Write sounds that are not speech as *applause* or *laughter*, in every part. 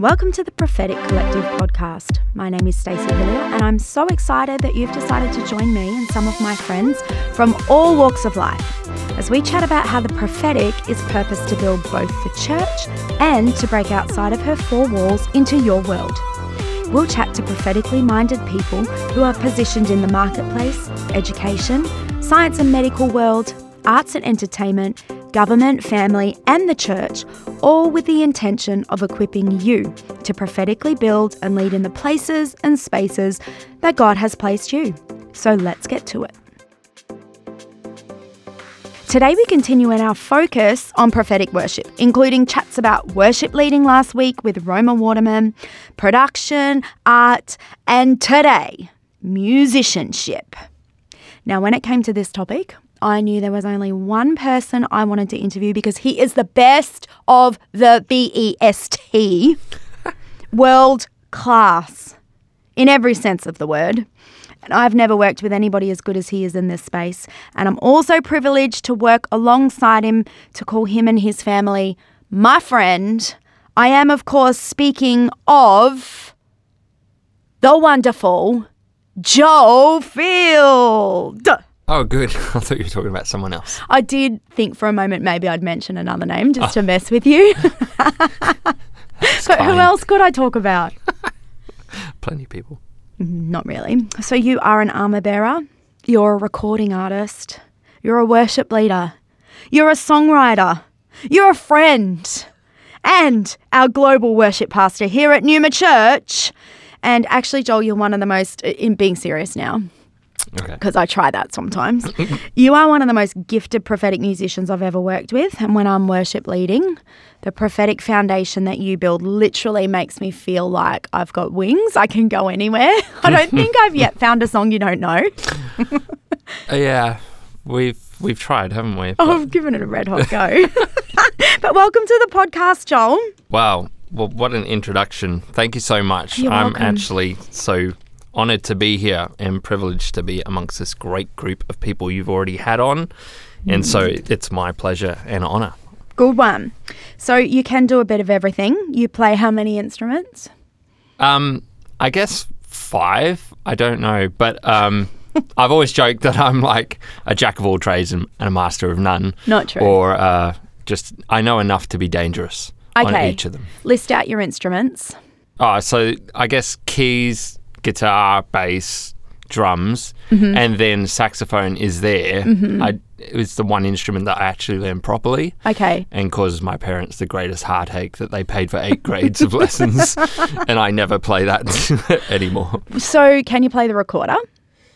Welcome to the Prophetic Collective podcast. My name is Stacey Hilliar, and I'm so excited that you've decided to join me and some of my friends from all walks of life as we chat about how the prophetic is purposed to build both the church and to break outside of her four walls into your world. We'll chat to prophetically minded people who are positioned in the marketplace, education, science and medical world, arts and entertainment, government, family, and the church, all with the intention of equipping you to prophetically build and lead in the places and spaces that God has placed you. So let's get to it. Today, we continue in our focus on prophetic worship, including chats about worship leading last week with Roma Waterman, production, art, and today, musicianship. Now, when it came to this topic, I knew there was only one person I wanted to interview because he is the best of the BEST, *laughs* world class in every sense of the word. And I've never worked with anybody as good as he is in this space. And I'm also privileged to work alongside him to call him and his family my friend. I am, of course, speaking of the wonderful Joel Field. Oh, good. *laughs* I thought you were talking about someone else. I did think for a moment maybe I'd mention another name just to ah. mess with you. *laughs* *laughs* but who else could I talk about? Plenty of people. Not really. So you are an armor bearer, you're a recording artist, you're a worship leader, you're a songwriter, you're a friend, and our global worship pastor here at Numa Church. And actually, Joel, you're one of the most, in being serious now, Okay. because I try that sometimes. you are one of the most gifted prophetic musicians I've ever worked with. And when I'm worship leading, the prophetic foundation that you build literally makes me feel like I've got wings. I can go anywhere. *laughs* I don't think I've yet found a song you don't know. Uh, yeah, we've we've tried, haven't we? Oh, I've given it a red hot go. *laughs* but welcome to the podcast, Joel. wow. Well, what an introduction. Thank you so much. You're I'm welcome. actually so honored to be here and privileged to be amongst this great group of people you've already had on. And so Mm. it's my pleasure and honor. Good one. So you can do a bit of everything. You play how many instruments? Um, I guess five. I don't know, but um, *laughs* I've always joked that I'm like a jack of all trades and, and a master of none. Not true. Or uh, just I know enough to be dangerous on Okay. each of them. List out your instruments. Oh, so I guess keys, guitar, bass, drums, Mm-hmm. and then saxophone is there. I, it was the one instrument that I actually learned properly. Okay. And causes my parents the greatest heartache that they paid for eight grades of lessons, *laughs* and I never play that *laughs* anymore. So can you play the recorder?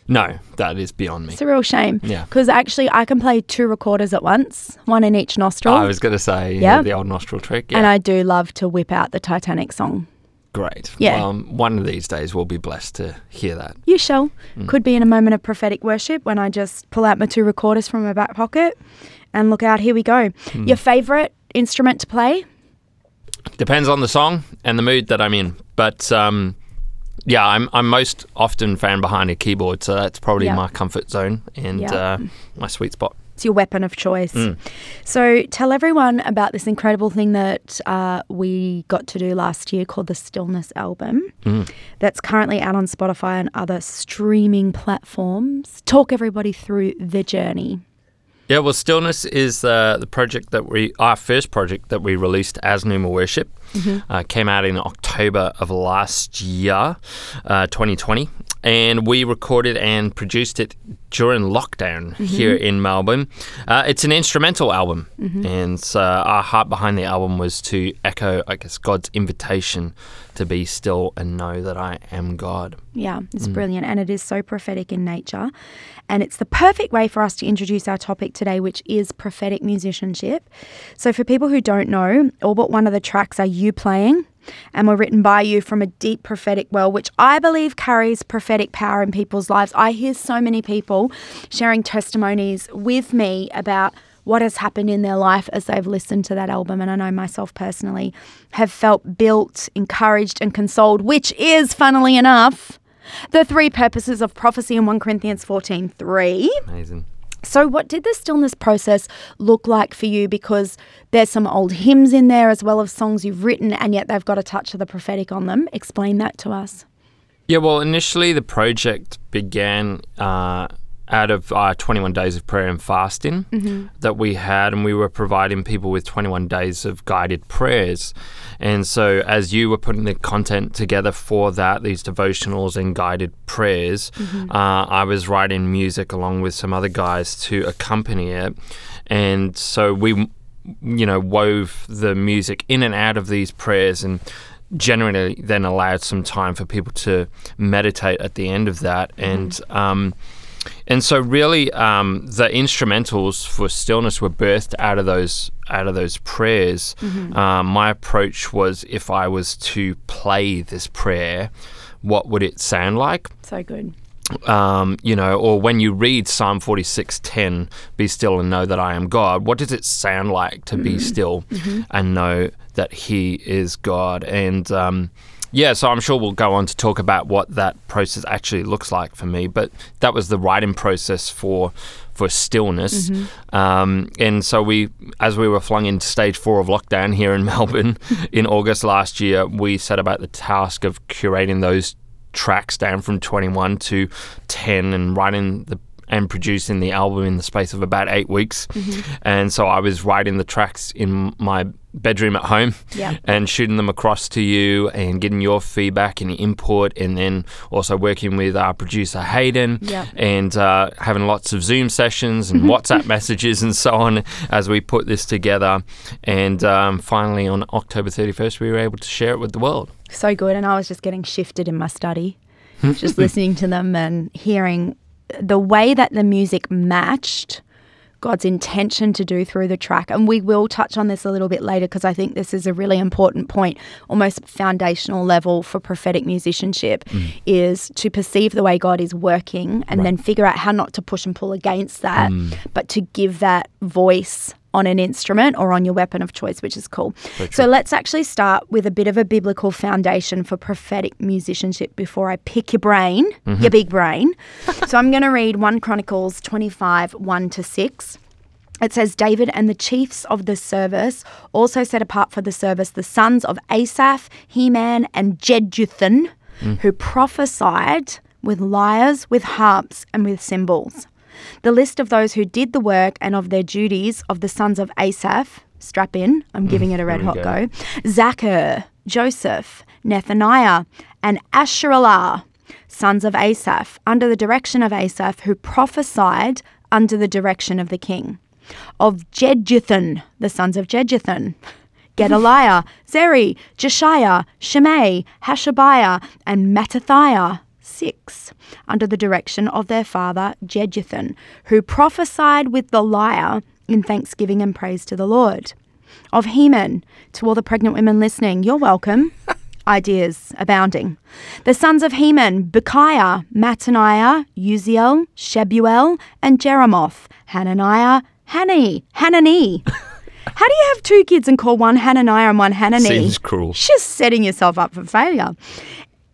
No, that is beyond me. It's a real shame. Yeah. Because actually, I can play two recorders at once, one in each nostril. I was going to say yeah, the old nostril trick. Yeah, And I do love to whip out the Titanic song. Great. Yeah. Well, um, one of these days we'll be blessed to hear that. You shall. Mm. Could be in a moment of prophetic worship when I just pull out my two recorders from my back pocket and look out, here we go. Hmm. Your favourite instrument to play? Depends on the song and the mood that I'm in. But um, yeah, I'm I'm most often found behind a keyboard, so that's probably Yeah. my comfort zone and Yeah. uh, my sweet spot. It's your weapon of choice. Mm. So tell everyone about this incredible thing that uh, we got to do last year called the Stillness album. Mm. That's currently out on Spotify and other streaming platforms. Talk everybody through the journey. Yeah, well, Stillness is uh, the project that we, our first project that we released as Numa Worship. Uh, came out in October of last year, uh, 2020. And we recorded and produced it during lockdown here in Melbourne. Uh, it's an instrumental album. And uh, our heart behind the album was to echo, I guess, God's invitation to be still and know that I am God. Yeah, it's brilliant. And it is so prophetic in nature. And it's the perfect way for us to introduce our topic today, which is prophetic musicianship. So, for people who don't know, all but one of the tracks are you playing and were written by you from a deep prophetic well, which I believe carries prophetic power in people's lives. I hear so many people sharing testimonies with me about what has happened in their life as they've listened to that album. And I know myself personally have felt built, encouraged, and consoled, which is, funnily enough, the three purposes of prophecy in 1 Corinthians 14 3. Amazing. So, what did the stillness process look like for you? Because there's some old hymns in there as well as songs you've written, and yet they've got a touch of the prophetic on them. Explain that to us. Yeah, well, initially the project began uh, out of our 21 days of prayer and fasting that we had, and we were providing people with 21 days of guided prayers. And so, as you were putting the content together for that, these devotionals and guided prayers, uh, I was writing music along with some other guys to accompany it. And so we, you know, wove the music in and out of these prayers and generally then allowed some time for people to meditate at the end of that. And, um, and so really um, the instrumentals for stillness were birthed out of those out of those prayers um, my approach was if i was to play this prayer what would it sound like So good. um, you know, or when you read Psalm 46:10, "Be still and know that I am God." What does it sound like to be still and know that He is God? And um, yeah, so I'm sure we'll go on to talk about what that process actually looks like for me. But that was the writing process for for stillness. Um, and so we, as we were flung into stage four of lockdown here in *laughs* Melbourne *laughs* in August last year, we set about the task of curating those tracks down from 21 to 10 and writing the and producing the album in the space of about eight weeks. And so I was writing the tracks in my bedroom at home and shooting them across to you and getting your feedback and input, and then also working with our producer Hayden and uh, having lots of Zoom sessions and *laughs* WhatsApp messages and so on as we put this together. And um, finally, on October 31st, we were able to share it with the world. So good. And I was just getting shifted in my study, *laughs* just listening to them and hearing the way that the music matched God's intention to do through the track. And we will touch on this a little bit later because I think this is a really important point, almost foundational level for prophetic musicianship, mm. is to perceive the way God is working and then figure out how not to push and pull against that, mm. but to give that voice on an instrument or on your weapon of choice, which is cool. So let's actually start with a bit of a biblical foundation for prophetic musicianship before I pick your brain, mm-hmm. your big brain. *laughs* so I'm going to read 1 Chronicles 25, 1 to 6. It says, David and the chiefs of the service also set apart for the service the sons of Asaph, Heman, and Jeduthun, mm. who prophesied with lyres, with harps, and with cymbals. The list of those who did the work and of their duties of the sons of Asaph, strap in, I'm mm, giving it a red hot go. go, Zaccur, Joseph, Nethaniah, and Asharelah, sons of Asaph, under the direction of Asaph, who prophesied under the direction of the king. Of Jeduthun, the sons of Jeduthun, *laughs* Gedaliah, Zeri, Jeshaiah, Shimei, Hashabiah, and Mattithiah, six, under the direction of their father Jeduthun, who prophesied with the lyre in thanksgiving and praise to the Lord. Of Heman, to all the pregnant women listening, you're welcome. *laughs* Ideas abounding. The sons of Heman, Bechiah, Mattaniah, Uzziel, Shebuel, and Jerimoth, Hananiah, Hanani, Hanani. *laughs* How do you have two kids and call one Hananiah and one Hanani? Seems cruel. Just setting yourself up for failure.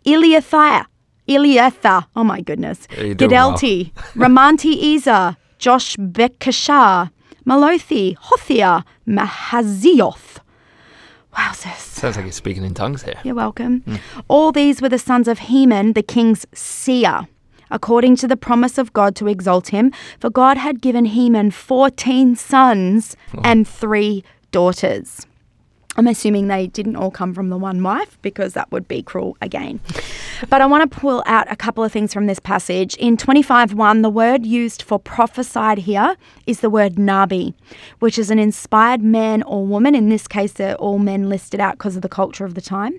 Eliathiah, Eliathah, oh my goodness. You're well. Giddalti, *laughs* Ramanti Ezer, Josh Bekashah, Mallothi, Hothia, Mahazioth. Wowzers. Sounds like you're speaking in tongues here. You're welcome. Hmm. All these were the sons of Heman, the king's seer, according to the promise of God to exalt him. For God had given Heman 14 sons and three daughters. I'm assuming they didn't all come from the one wife because that would be cruel again. but I want to pull out a couple of things from this passage. In 25:1, the word used for prophesied here is the word nabi, which is an inspired man or woman. In this case, they're all men listed out because of the culture of the time,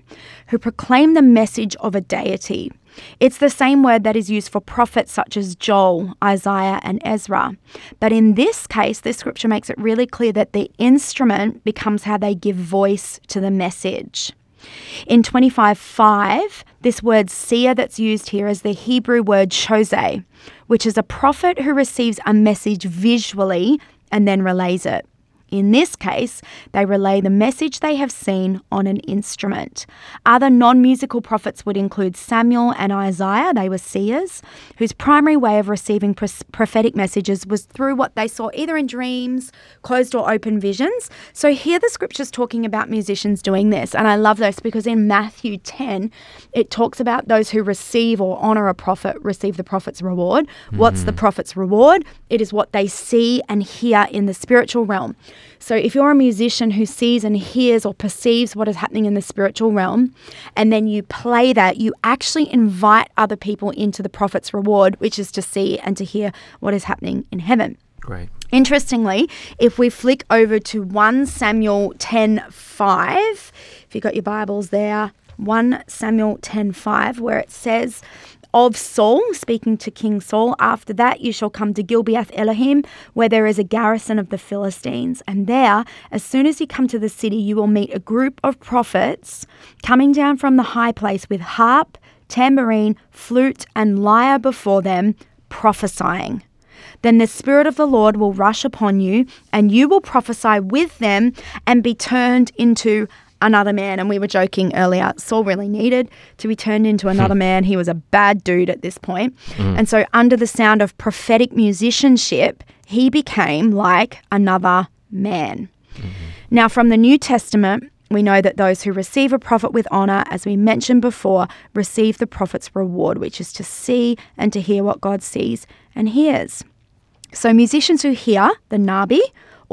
who proclaim the message of a deity. It's the same word that is used for prophets such as Joel, Isaiah, and Ezra. But in this case, this scripture makes it really clear that the instrument becomes how they give voice to the message. In 25:5, this word seer that's used here is the Hebrew word shozeh, which is a prophet who receives a message visually and then relays it. In this case, they relay the message they have seen on an instrument. Other non musical prophets would include Samuel and Isaiah, they were seers, whose primary way of receiving prophetic messages was through what they saw either in dreams, closed or open visions. So here the scripture's talking about musicians doing this, and I love this because in Matthew 10, it talks about those who receive or honor a prophet receive the prophet's reward. Mm-hmm. What's the prophet's reward? It is what they see and hear in the spiritual realm. So if you're a musician who sees and hears or perceives what is happening in the spiritual realm, and then you play that, you actually invite other people into the prophet's reward, which is to see and to hear what is happening in heaven. Great. Interestingly, if we flick over to 1 Samuel 10 5, if you've got your Bibles there, 1 Samuel 10 5, where it says, of Saul, speaking to King Saul, after that you shall come to Gibeath Elohim, where there is a garrison of the Philistines. And there, as soon as you come to the city, you will meet a group of prophets coming down from the high place with harp, tambourine, flute, and lyre before them, prophesying. Then the Spirit of the Lord will rush upon you, and you will prophesy with them and be turned into another man. And we were joking earlier, Saul really needed to be turned into another hmm. man. He was a bad dude at this point. Mm. And so, under the sound of prophetic musicianship, he became like another man. Mm-hmm. Now, from the New Testament, we know that those who receive a prophet with honor, as we mentioned before, receive the prophet's reward, which is to see and to hear what God sees and hears. So, musicians who hear the Nabi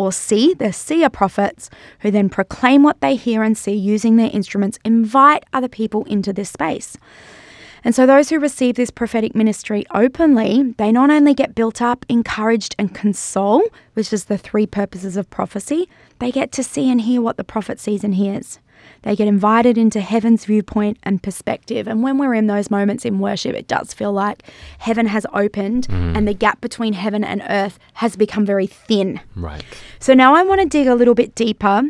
or see the seer prophets, who then proclaim what they hear and see using their instruments, invite other people into this space. And so, those who receive this prophetic ministry openly, they not only get built up, encouraged, and console, which is the three purposes of prophecy, they get to see and hear what the prophet sees and hears. They get invited into heaven's viewpoint and perspective. And when we're in those moments in worship, it does feel like heaven has opened mm. and the gap between heaven and earth has become very thin. Right. So now I want to dig a little bit deeper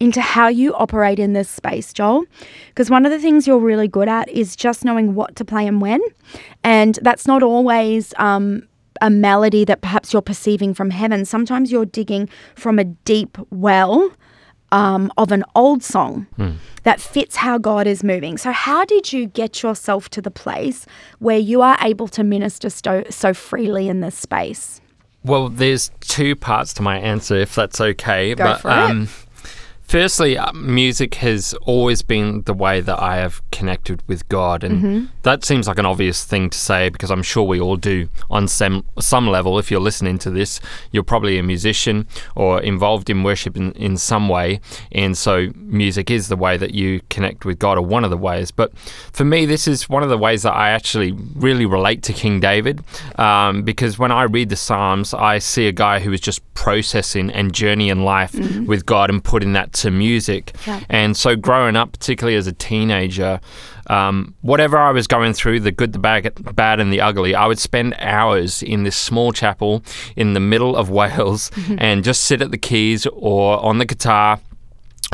into how you operate in this space, Joel. Because one of the things you're really good at is just knowing what to play and when. And that's not always um, a melody that perhaps you're perceiving from heaven. Sometimes you're digging from a deep well um, of an old song mm. that fits how God is moving. So, how did you get yourself to the place where you are able to minister so, so freely in this space? Well, there's two parts to my answer, if that's okay. Go but, for um, it. Firstly, uh, music has always been the way that I have connected with God, and mm-hmm. that seems like an obvious thing to say because I'm sure we all do on some some level. If you're listening to this, you're probably a musician or involved in worship in, in some way, and so music is the way that you connect with God, or one of the ways. But for me, this is one of the ways that I actually really relate to King David, um, because when I read the Psalms, I see a guy who is just processing and journeying life mm-hmm. with God and putting that to music. Yeah. And so, growing up, particularly as a teenager, um, whatever I was going through, the good, the bad, bad, and the ugly, I would spend hours in this small chapel in the middle of *laughs* Wales mm-hmm. and just sit at the keys or on the guitar.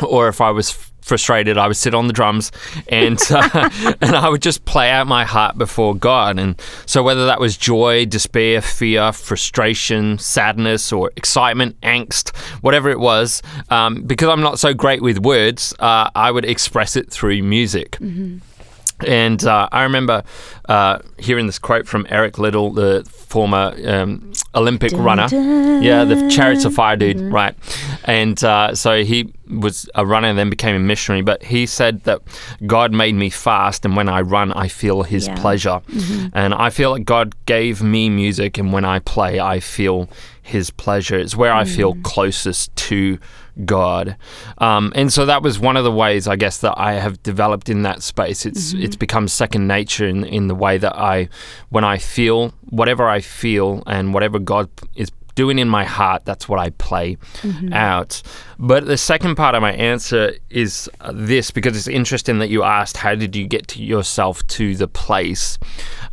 Or if I was frustrated, I would sit on the drums and uh, *laughs* and I would just play out my heart before God. And so whether that was joy, despair, fear, frustration, sadness, or excitement, angst, whatever it was, um, because I'm not so great with words, uh, I would express it through music. Mm-hmm. And uh, I remember uh, hearing this quote from Eric Liddell, the former um, Olympic dun, runner. Dun, yeah, the Chariots of Fire dude, mm-hmm. right? And uh, so he was a runner and then became a missionary. But he said that God made me fast, and when I run, I feel His yeah. pleasure. Mm-hmm. And I feel like God gave me music, and when I play, I feel His pleasure. It's where mm. I feel closest to God. Um, and so that was one of the ways I guess that I have developed in that space. It's mm-hmm. it's become second nature in, in the way that I when I feel whatever I feel and whatever God is doing in my heart, that's what I play mm-hmm. out. But the second part of my answer is uh, this because it's interesting that you asked, how did you get to yourself to the place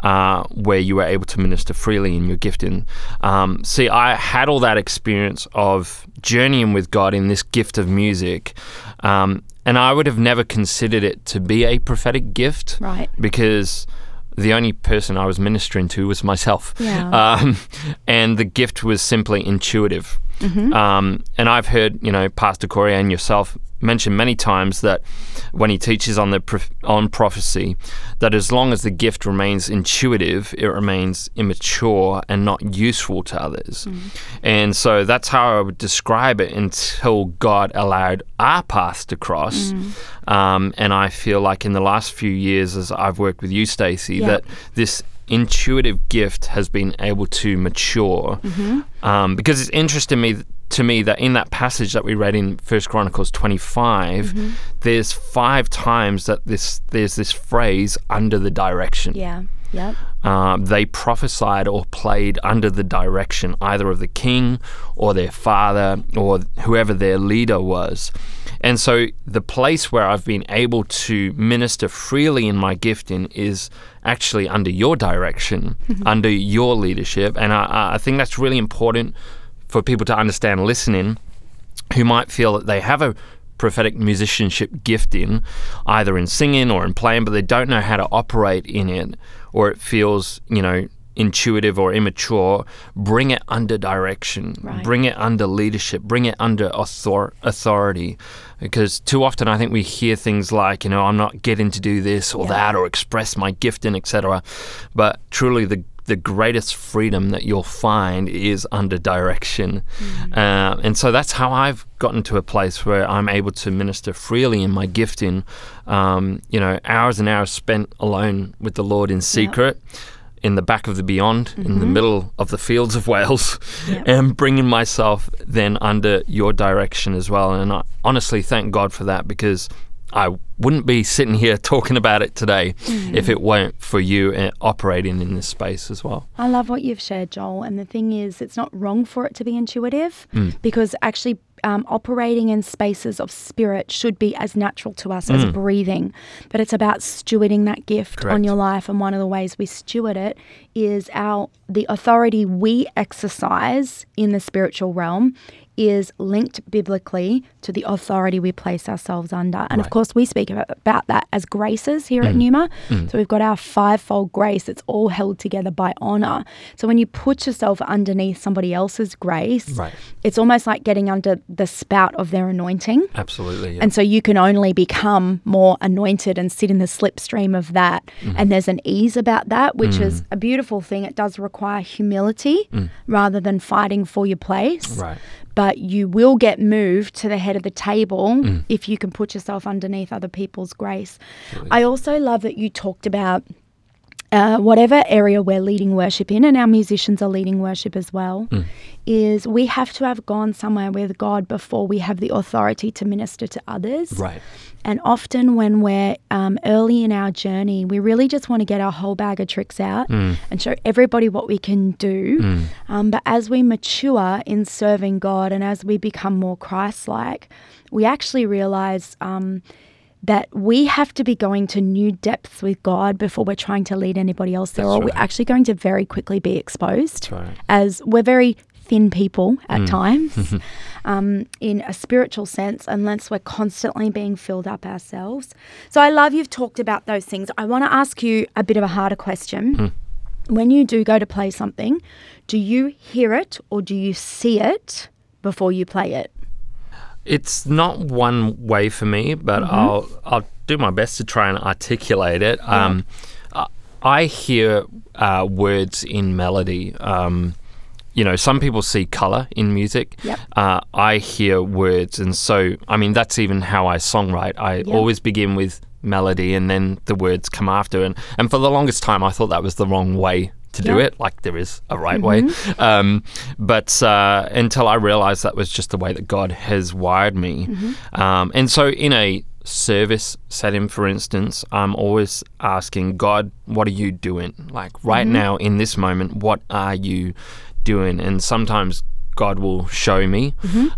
uh, where you were able to minister freely in your gifting? Um, see, I had all that experience of journeying with God in this gift of music. Um, and I would have never considered it to be a prophetic gift. Right. Because the only person I was ministering to was myself. Yeah. *laughs* Um, and the gift was simply intuitive. Um, and I've heard, you know, Pastor Corey and yourself mention many times that when he teaches on the on prophecy, that as long as the gift remains intuitive, it remains immature and not useful to others. And so that's how I would describe it until God allowed our paths to cross. Um, and I feel like in the last few years, as I've worked with you, Stacey, Yeah. that this intuitive gift has been able to mature um, because it's interesting me to me that in that passage that we read in First Chronicles 25 there's five times that this there's this phrase under the direction Yeah. Yep. um, they prophesied or played under the direction either of the king or their father or whoever their leader was. And so the place where I've been able to minister freely in my gifting is actually under your direction, under your leadership. And I, I think that's really important for people to understand listening who might feel that they have a prophetic musicianship gifting, either in singing or in playing, but they don't know how to operate in it, or it feels, you know, intuitive or immature, bring it under direction, Right. bring it under leadership, bring it under author- authority. Because too often I think we hear things like, you know, I'm not getting to do this or Yeah. that or express my gift gifting, etc. But truly, the the greatest freedom that you'll find is under direction. Uh, and so that's how I've gotten to a place where I'm able to minister freely in my gifting. Um, you know, hours and hours spent alone with the Lord in secret. In the back of the beyond, in the middle of the fields of Wales, Yep. *laughs* and bringing myself then under your direction as well. And I honestly thank God for that because I wouldn't be sitting here *laughs* talking about it today if it weren't for you uh, operating in this space as well. I love what you've shared, Joel. And the thing is, it's not wrong for it to be intuitive because actually um, operating in spaces of spirit should be as natural to us as breathing. But it's about stewarding that gift on your life. And one of the ways we steward it is our the authority we exercise in the spiritual realm is linked biblically to the authority we place ourselves under. And of course, we speak about, that as graces here at Numa. So we've got our fivefold grace. It's all held together by honor. So when you put yourself underneath somebody else's grace, Right. it's almost like getting under the spout of their anointing. Absolutely. Yeah. And so you can only become more anointed and sit in the slipstream of that. Mm-hmm. And there's an ease about that, which is Mm. a beautiful thing. It does require humility rather than fighting for your place. right. But you will get moved to the head of the table Mm. if you can put yourself underneath other people's grace. I also love that you talked about uh, whatever area we're leading worship in, and our musicians are leading worship as well, Mm. is we have to have gone somewhere with God before we have the authority to minister to others. Right. And often, when we're um, early in our journey, we really just want to get our whole bag of tricks out Mm. and show everybody what we can do. Um, but as we mature in serving God and as we become more Christ like, we actually realize um, that we have to be going to new depths with God before we're trying to lead anybody else there, That's or we're actually going to very quickly be exposed right. as we're very thin people at times *laughs* um, in a spiritual sense unless we're constantly being filled up ourselves. So I love you've talked about those things. I want to ask you a bit of a harder question. When you do go to play something, do you hear it or do you see it before you play it? It's not one way for me, but Mm-hmm. I'll I'll do my best to try and articulate it. Um, I- I hear uh, words in melody. Um, you know, some people see color in music. Yep. Uh, I hear words, and so I mean that's even how I songwrite. I always begin with melody, and then the words come after. And and for the longest time, I thought that was the wrong way to do it. Like there is a right way, um, but uh, until I realized that was just the way that God has wired me. Um, and so in a service setting, for instance, I'm always asking God, "What are you doing? Like right now in this moment, what are you doing?" And sometimes God will show me.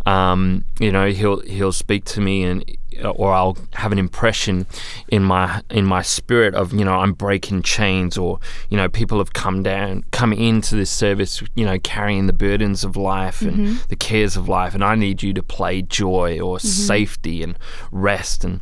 Um, you know, he'll he'll speak to me, and Uh, or I'll have an impression in my in my spirit of you know I'm breaking chains, or you know people have come down, come into this service, you know, carrying the burdens of life and mm-hmm. the cares of life, and I need you to play joy or mm-hmm. safety and rest. And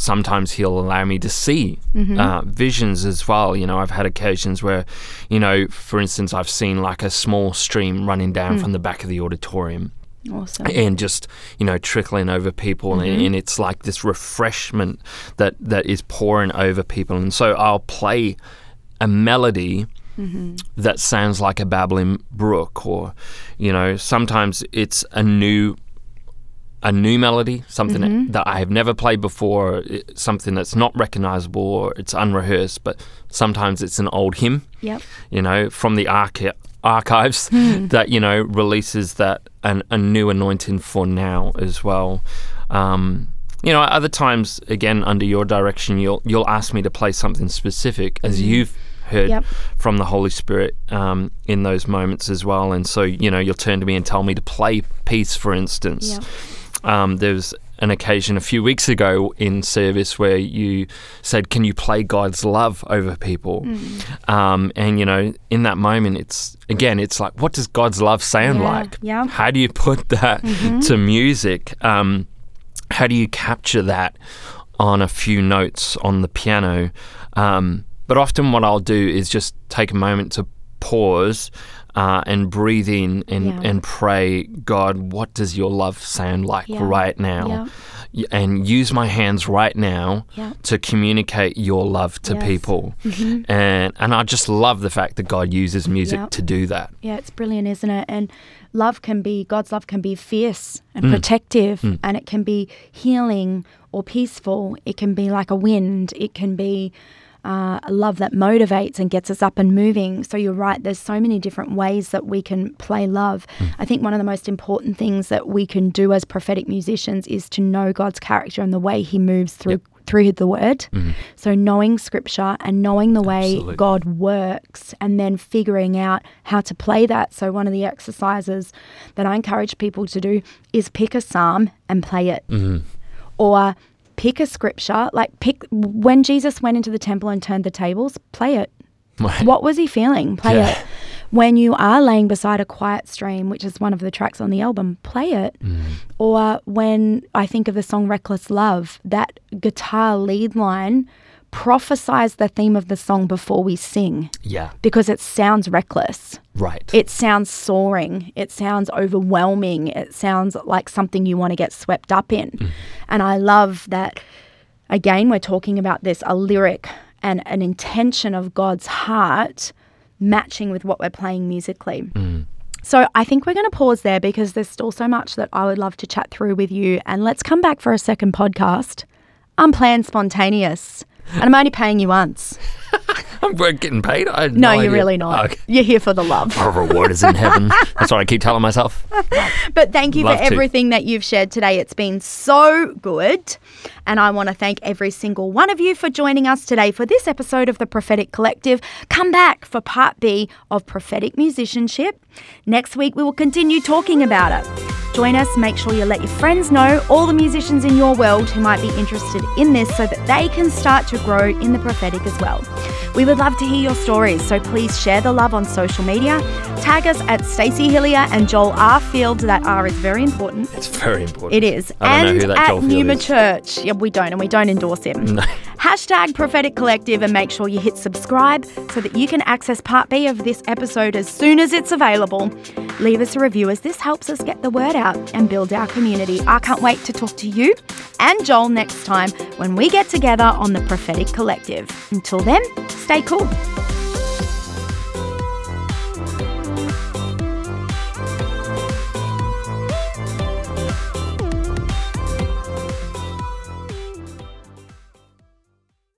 sometimes he'll allow me to see mm-hmm. uh, visions as well. You know, I've had occasions where, you know, for instance, I've seen like a small stream running down hmm. from the back of the auditorium Awesome. and just you know trickling over people Mm-hmm. and, and it's like this refreshment that that is pouring over people and so i'll play a melody Mm-hmm. that sounds like a babbling brook or you know sometimes it's a new a new melody something Mm-hmm. that i have never played before something that's not recognizable or it's unrehearsed but sometimes it's an old hymn Yep. you know, from the archi- archives Hmm. that, you know, releases that an, a new anointing for now as well. Um, you know, other times, again, under your direction, you'll you'll ask me to play something specific as you've heard Hmm. Yep. from the Holy Spirit um, in those moments as well. And so, you know, you'll turn to me and tell me to play peace, for instance. Yep. Um, there was an occasion a few weeks ago in service where you said, "Can you play God's love over people?" Mm. Um, and you know, in that moment, it's again, it's like, what does God's love sound Yeah, like? yeah. How do you put that to music? Um, how do you capture that on a few notes on the piano? Um, but often, what I'll do is just take a moment to pause uh, and breathe in and, Yeah. and pray, God, what does your love sound like Yeah. right now? Yeah. And use my hands right now to communicate your love to Yes. people. *laughs* And and I just love the fact that God uses music to do that. Yeah, it's brilliant, isn't it? And love can be, God's love can be fierce and Mm. protective, and it can be healing or peaceful. It can be like a wind. It can be uh, love that motivates and gets us up and moving. So you're right, there's so many different ways that we can play love. Mm. I think one of the most important things that we can do as prophetic musicians is to know God's character and the way He moves through. Through the word. So, knowing scripture and knowing the way Absolutely. God works and then figuring out how to play that. So, one of the exercises that I encourage people to do is pick a psalm and play it. Mm Or pick a scripture, like pick when Jesus went into the temple and turned the tables, play it. What was he feeling? Play Yeah. it. When you are laying beside a quiet stream, which is one of the tracks on the album, play it. Mm. Or when I think of the song Reckless Love, that guitar lead line prophesies the theme of the song before we sing Yeah, because it sounds reckless. right. It sounds soaring. It sounds overwhelming. It sounds like something you want to get swept up in. Mm. And I love that, again, we're talking about this a lyric and an intention of God's heart matching with what we're playing musically. Mm. So I think we're going to pause there because there's still so much that I would love to chat through with you. And let's come back for a second podcast. Unplanned, spontaneous. And I'm only paying you once. *laughs* *laughs* We're getting paid. I No, no you're idea. really not. Okay. You're here for the love. Our reward is in heaven. That's what I keep telling myself. *laughs* But thank you Love for to. everything that you've shared today. It's been so good. And I want to thank every single one of you for joining us today for this episode of the Prophetic Collective. Come back for part B of Prophetic Musicianship. Next week, we will continue talking about it. Join us. Make sure you let your friends know, all the musicians in your world who might be interested in this, so that they can start to grow in the prophetic as well. We would love to hear your stories, so please share the love on social media. Tag us at Stacey Hilliar and Joel R. Field. That R is very important. It's very important. It is. I don't and know who that at Numa is. Church. Yeah, we don't, and we don't endorse him. No. *laughs* Hashtag Prophetic Collective and make sure you hit subscribe so that you can access part B of this episode as soon as it's available. Leave us a review as this helps us get the word out and build our community. I can't wait to talk to you and Joel next time when we get together on the Prophetic Collective. Until then, stay cool.